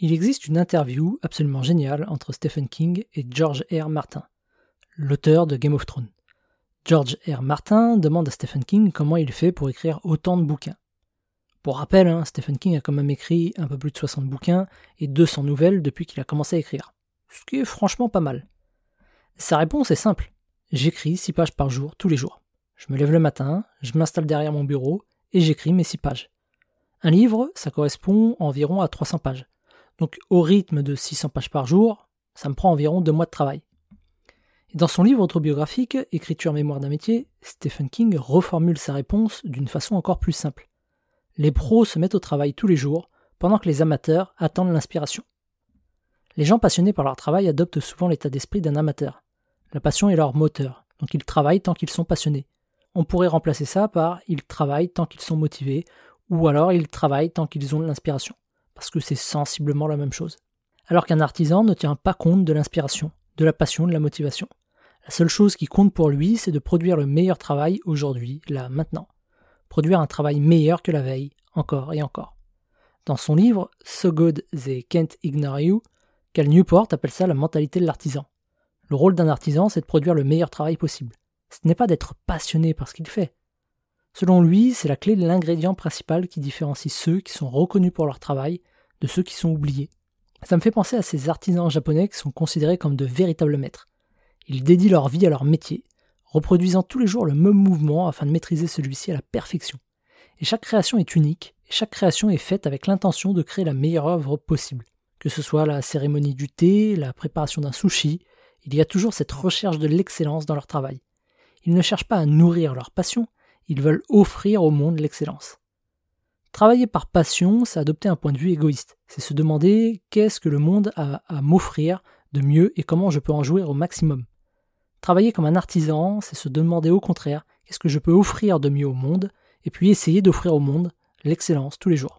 Il existe une interview absolument géniale entre Stephen King et George R. Martin, l'auteur de Game of Thrones. George R. Martin demande à Stephen King comment il fait pour écrire autant de bouquins. Pour rappel, hein, Stephen King a quand même écrit un peu plus de 60 bouquins et 200 nouvelles depuis qu'il a commencé à écrire, ce qui est franchement pas mal. Sa réponse est simple. J'écris 6 pages par jour, tous les jours. Je me lève le matin, je m'installe derrière mon bureau et j'écris mes 6 pages. Un livre, ça correspond environ à 300 pages. Donc au rythme de 600 pages par jour, ça me prend environ deux mois de travail. Et dans son livre autobiographique, Écriture mémoire d'un métier, Stephen King reformule sa réponse d'une façon encore plus simple. Les pros se mettent au travail tous les jours, pendant que les amateurs attendent l'inspiration. Les gens passionnés par leur travail adoptent souvent l'état d'esprit d'un amateur. La passion est leur moteur, donc ils travaillent tant qu'ils sont passionnés. On pourrait remplacer ça par ils travaillent tant qu'ils sont motivés, ou alors ils travaillent tant qu'ils ont l'inspiration parce que c'est sensiblement la même chose. Alors qu'un artisan ne tient pas compte de l'inspiration, de la passion, de la motivation. La seule chose qui compte pour lui, c'est de produire le meilleur travail aujourd'hui, là, maintenant. Produire un travail meilleur que la veille, encore et encore. Dans son livre So Good They Can't Ignore You, Cal Newport appelle ça la mentalité de l'artisan. Le rôle d'un artisan, c'est de produire le meilleur travail possible. Ce n'est pas d'être passionné par ce qu'il fait, Selon lui, c'est la clé de l'ingrédient principal qui différencie ceux qui sont reconnus pour leur travail de ceux qui sont oubliés. Ça me fait penser à ces artisans japonais qui sont considérés comme de véritables maîtres. Ils dédient leur vie à leur métier, reproduisant tous les jours le même mouvement afin de maîtriser celui-ci à la perfection. Et chaque création est unique, et chaque création est faite avec l'intention de créer la meilleure œuvre possible. Que ce soit la cérémonie du thé, la préparation d'un sushi, il y a toujours cette recherche de l'excellence dans leur travail. Ils ne cherchent pas à nourrir leur passion, ils veulent offrir au monde l'excellence. Travailler par passion, c'est adopter un point de vue égoïste. C'est se demander qu'est-ce que le monde a à m'offrir de mieux et comment je peux en jouir au maximum. Travailler comme un artisan, c'est se demander au contraire qu'est-ce que je peux offrir de mieux au monde et puis essayer d'offrir au monde l'excellence tous les jours.